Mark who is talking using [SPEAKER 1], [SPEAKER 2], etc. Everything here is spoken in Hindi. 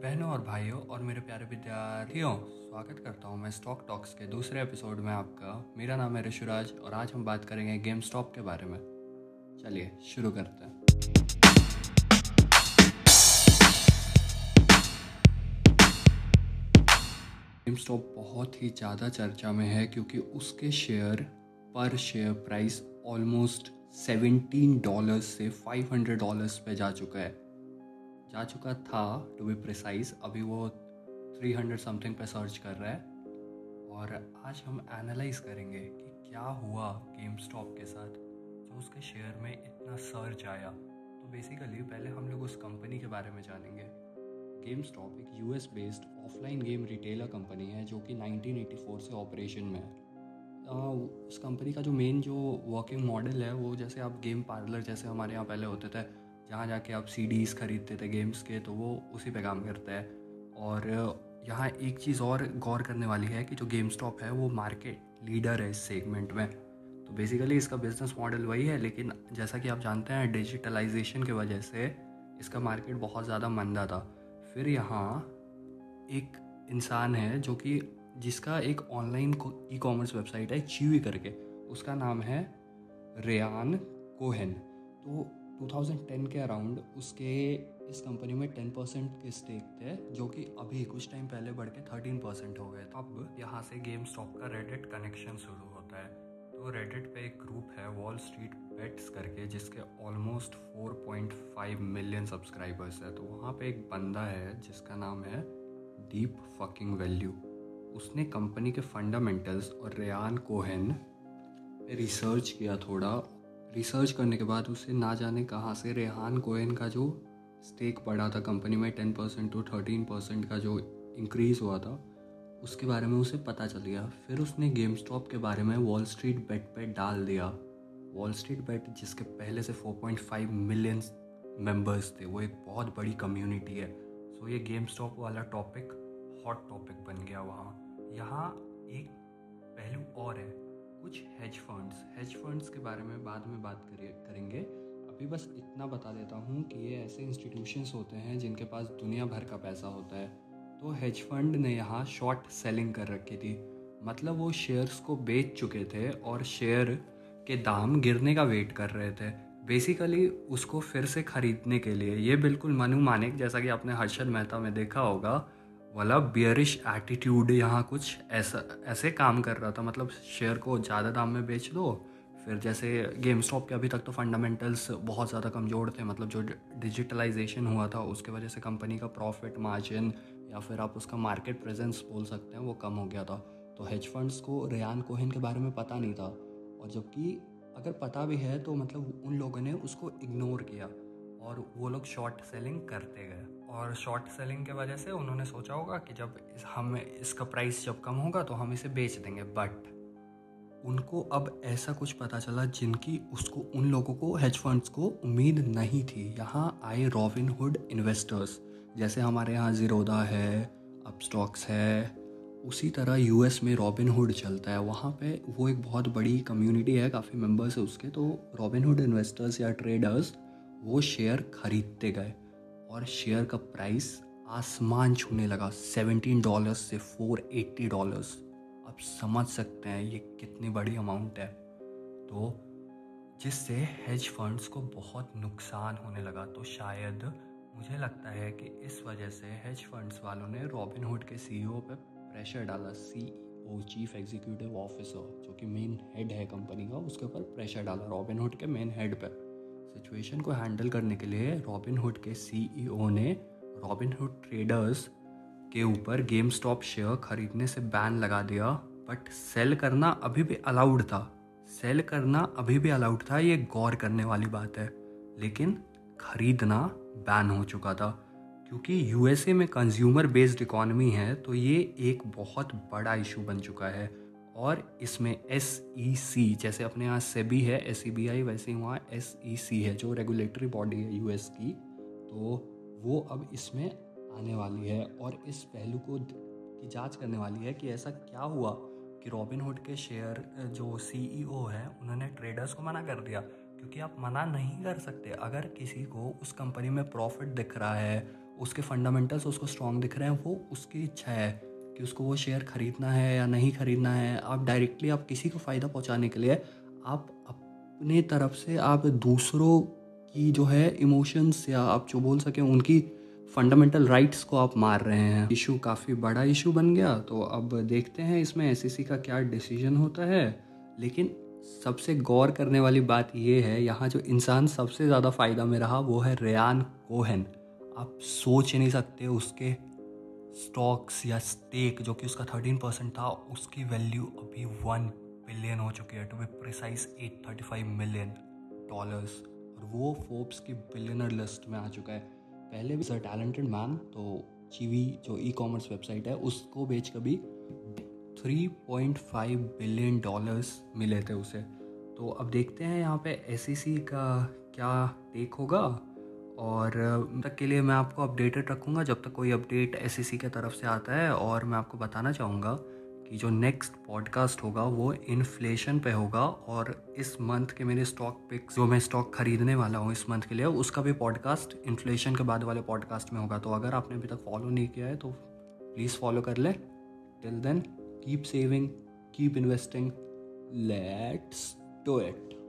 [SPEAKER 1] बहनों और भाइयों और मेरे प्यारे विद्यार्थियों, स्वागत करता हूँ मैं स्टॉक टॉक्स के दूसरे एपिसोड में आपका। मेरा नाम है ऋषुराज और आज हम बात करेंगे गेम स्टॉप के बारे में। चलिए, शुरू करते हैं। गेम स्टॉप बहुत ही ज़्यादा चर्चा में है क्योंकि उसके शेयर पर शेयर प्राइस ऑलमोस्ट 17 डॉलर्स से 500 डॉलर्स पे जा चुका है। जा चुका था टू बी प्रिसाइज अभी वो 300 समथिंग पे सर्च कर रहा है। और आज हम एनालाइज करेंगे कि क्या हुआ गेम स्टॉप के साथ, जो उसके शेयर में इतना सर्च आया। तो बेसिकली पहले हम लोग उस कंपनी के बारे में जानेंगे। गेम स्टॉप एक US based offline game retailer company है, जो कि 1984 से ऑपरेशन में है। उस कंपनी का जो मेन जो वर्किंग मॉडल है, वो जैसे आप गेम पार्लर जैसे हमारे यहाँ पहले होते थे जहाँ जाके आप सी खरीदते थे गेम्स के तो वो उसी पे काम करता है। और यहाँ एक चीज़ और गौर करने वाली है कि जो गेम स्टॉप है, वो मार्केट लीडर है इस सेगमेंट में। तो बेसिकली इसका बिज़नेस मॉडल वही है, लेकिन जैसा कि आप जानते हैं डिजिटलाइजेशन की वजह से इसका मार्केट बहुत ज़्यादा मंदा था। फिर यहाँ एक इंसान है जो कि, जिसका एक ऑनलाइन ई कॉमर्स वेबसाइट है चीवी करके। उसका नाम है रेयान कोहन तो 2010 के अराउंड उसके इस कंपनी में 10 परसेंट के स्टेक थे, जो कि अभी कुछ टाइम पहले बढ़ के 13 परसेंट हो गए अब यहाँ से गेम स्टॉप का रेडिट कनेक्शन शुरू होता है। तो रेडिट पे एक ग्रुप है वॉल स्ट्रीट बेट्स करके, जिसके ऑलमोस्ट 4.5 मिलियन सब्सक्राइबर्स है। तो वहाँ पे एक बंदा है, जिसका नाम है डीप फकिंग वैल्यू उसने कंपनी के फंडामेंटल्स और रेयान कोहेन रिसर्च किया थोड़ा रिसर्च करने के बाद उसे ना जाने कहाँ से रेहान कोयन का जो स्टेक बढ़ा था कंपनी में ten percent to thirteen percent का जो इंक्रीज़ हुआ था, उसके बारे में उसे पता चल गया। फिर उसने गेम स्टॉप के बारे में वॉल स्ट्रीट बेट पे डाल दिया। वॉल स्ट्रीट बेट जिसके पहले से 4.5 मिलियन मेंबर्स थे, वो एक बहुत बड़ी कम्युनिटी है। सो ये गेम स्टॉप वाला टॉपिक हॉट टॉपिक बन गया वहाँ। यहाँ एक पहलू और है। कुछ हेज फंड्स हेज फंड्स के बारे में बाद में बात करेंगे। अभी बस इतना बता देता हूँ कि ये ऐसे इंस्टीट्यूशंस होते हैं जिनके पास दुनिया भर का पैसा होता है। तो हेज फंड ने यहाँ शॉर्ट सेलिंग कर रखी थी। मतलब वो शेयर्स को बेच चुके थे और शेयर के दाम गिरने का वेट कर रहे थे। बेसिकली उसको फिर से ख़रीदने के लिए। ये बिल्कुल मनु मानिक जैसा कि आपने हर्षद मेहता में देखा होगा वाला बियरिश एटीट्यूड यहाँ कुछ। ऐसा, ऐसे काम कर रहा था। मतलब शेयर को ज़्यादा दाम में बेच दो, फिर जैसे गेम स्टॉप के अभी तक तो फंडामेंटल्स बहुत ज़्यादा कमज़ोर थे। मतलब जो डिजिटलाइजेशन हुआ था, उसके वजह से कंपनी का प्रॉफिट मार्जिन या फिर आप उसका मार्केट प्रेजेंस बोल सकते हैं, वो कम हो गया था। तो हेज फंड्स को रेयान कोहिन के बारे में पता नहीं था। और जबकि अगर पता भी है तो मतलब उन लोगों ने उसको इग्नोर किया। और वो लोग शॉर्ट सेलिंग करते गए। और शॉर्ट सेलिंग के वजह से उन्होंने सोचा होगा कि जब हम इसका प्राइस जब कम होगा तो हम इसे बेच देंगे। बट उनको अब ऐसा कुछ पता चला जिनकी उसको, उन लोगों को हेज फंड्स को उम्मीद नहीं थी। यहाँ आए रॉबिन हुड इन्वेस्टर्स जैसे हमारे यहाँ ज़ीरोदा है अपस्टॉक्स है, उसी तरह यूएस में रॉबिन हुड चलता है। वहाँ पे वो एक बहुत बड़ी कम्युनिटी है, काफ़ी मेंबर्स है उसके तो रॉबिन हुड इन्वेस्टर्स या ट्रेडर्स वो शेयर खरीदते गए और शेयर का प्राइस आसमान छूने लगा। सेवेंटीन डॉलर्स से फोर एट्टी डॉलर्स आप समझ सकते हैं ये कितनी बड़ी अमाउंट है। तो जिससे हेज फंड्स को बहुत नुकसान होने लगा तो शायद मुझे लगता है कि इस वजह से हेज फंड्स वालों ने रॉबिन हुड के सीईओ पे प्रेशर डाला। C CEO chief executive officer जो कि मेन हेड है कंपनी का, उसके ऊपर प्रेशर डाला रॉबिन हुड के मेन हेड पे। सिचुएशन को हैंडल करने के लिए रॉबिन हुड के सीईओ e ने रॉबिन हुड ट्रेडर्स के ऊपर गेम स्टॉप शेयर खरीदने से बैन लगा दिया बट सेल करना अभी भी अलाउड था। सेल करना अभी भी अलाउड था, ये गौर करने वाली बात है। लेकिन खरीदना बैन हो चुका था, क्योंकि यूएसए में कंज्यूमर बेस्ड इकॉनमी है तो ये एक बहुत बड़ा इशू बन चुका है। और इसमें एस ई सी जैसे अपने यहाँ सेबी है एस ई बी आई वैसे ही वहाँ एस ई सी है, जो रेगुलेटरी बॉडी है यू एस की तो वो अब इसमें आने वाली है और इस पहलू को की जाँच करने वाली है कि ऐसा क्या हुआ कि रॉबिन हुड के शेयर जो सीईओ e है, उन्होंने ट्रेडर्स को मना कर दिया, क्योंकि आप मना नहीं कर सकते। अगर किसी को उस कंपनी में प्रॉफिट दिख रहा है, उसके फंडामेंटल्स उसको स्ट्रॉन्ग दिख रहे हैं, वो उसकी इच्छा है। कि उसको वो शेयर ख़रीदना है या नहीं ख़रीदना है, आप डायरेक्टली आप किसी को फ़ायदा पहुँचाने के लिए आप अपने तरफ़ से आप दूसरों की जो है इमोशंस या आप जो बोल सकें उनकी फंडामेंटल राइट्स को आप मार रहे हैं। इशू काफ़ी बड़ा इशू बन गया तो अब देखते हैं इसमें एस का क्या डिसीज़न होता है। लेकिन सबसे गौर करने वाली बात यह है, यहाँ जो इंसान सबसे ज़्यादा फ़ायदा में रहा वो है रेयान कोहन आप सोच नहीं सकते उसके स्टॉक्स या स्टेक जो कि उसका थर्टीन परसेंट था, उसकी वैल्यू अभी वन बिलियन हो चुकी है to be precise at thirty five million dollars और वो फोर्ब्स की बिलियनर लिस्ट में आ चुका है। पहले भी सर टैलेंटेड मैन तो चीवी जो ई कॉमर्स वेबसाइट है, उसको बेच कभी 3.5 बिलियन डॉलर्स मिले थे उसे। तो अब देखते हैं यहाँ पे एस e का क्या टेक होगा। और तक के लिए मैं आपको अपडेटेड रखूँगा जब तक कोई अपडेट एस e के तरफ़ से आता है और मैं आपको बताना चाहूँगा कि जो नेक्स्ट पॉडकास्ट होगा वो इन्फ्लेशन पे होगा और इस मंथ के मेरे स्टॉक पिक्स जो मैं स्टॉक खरीदने वाला हूँ इस मंथ के लिए, उसका भी पॉडकास्ट इन्फ्लेशन के बाद वाले पॉडकास्ट में होगा। तो अगर आपने अभी तक फॉलो नहीं किया है तो प्लीज़ फॉलो कर लें। Till then keep saving keep investing let's do it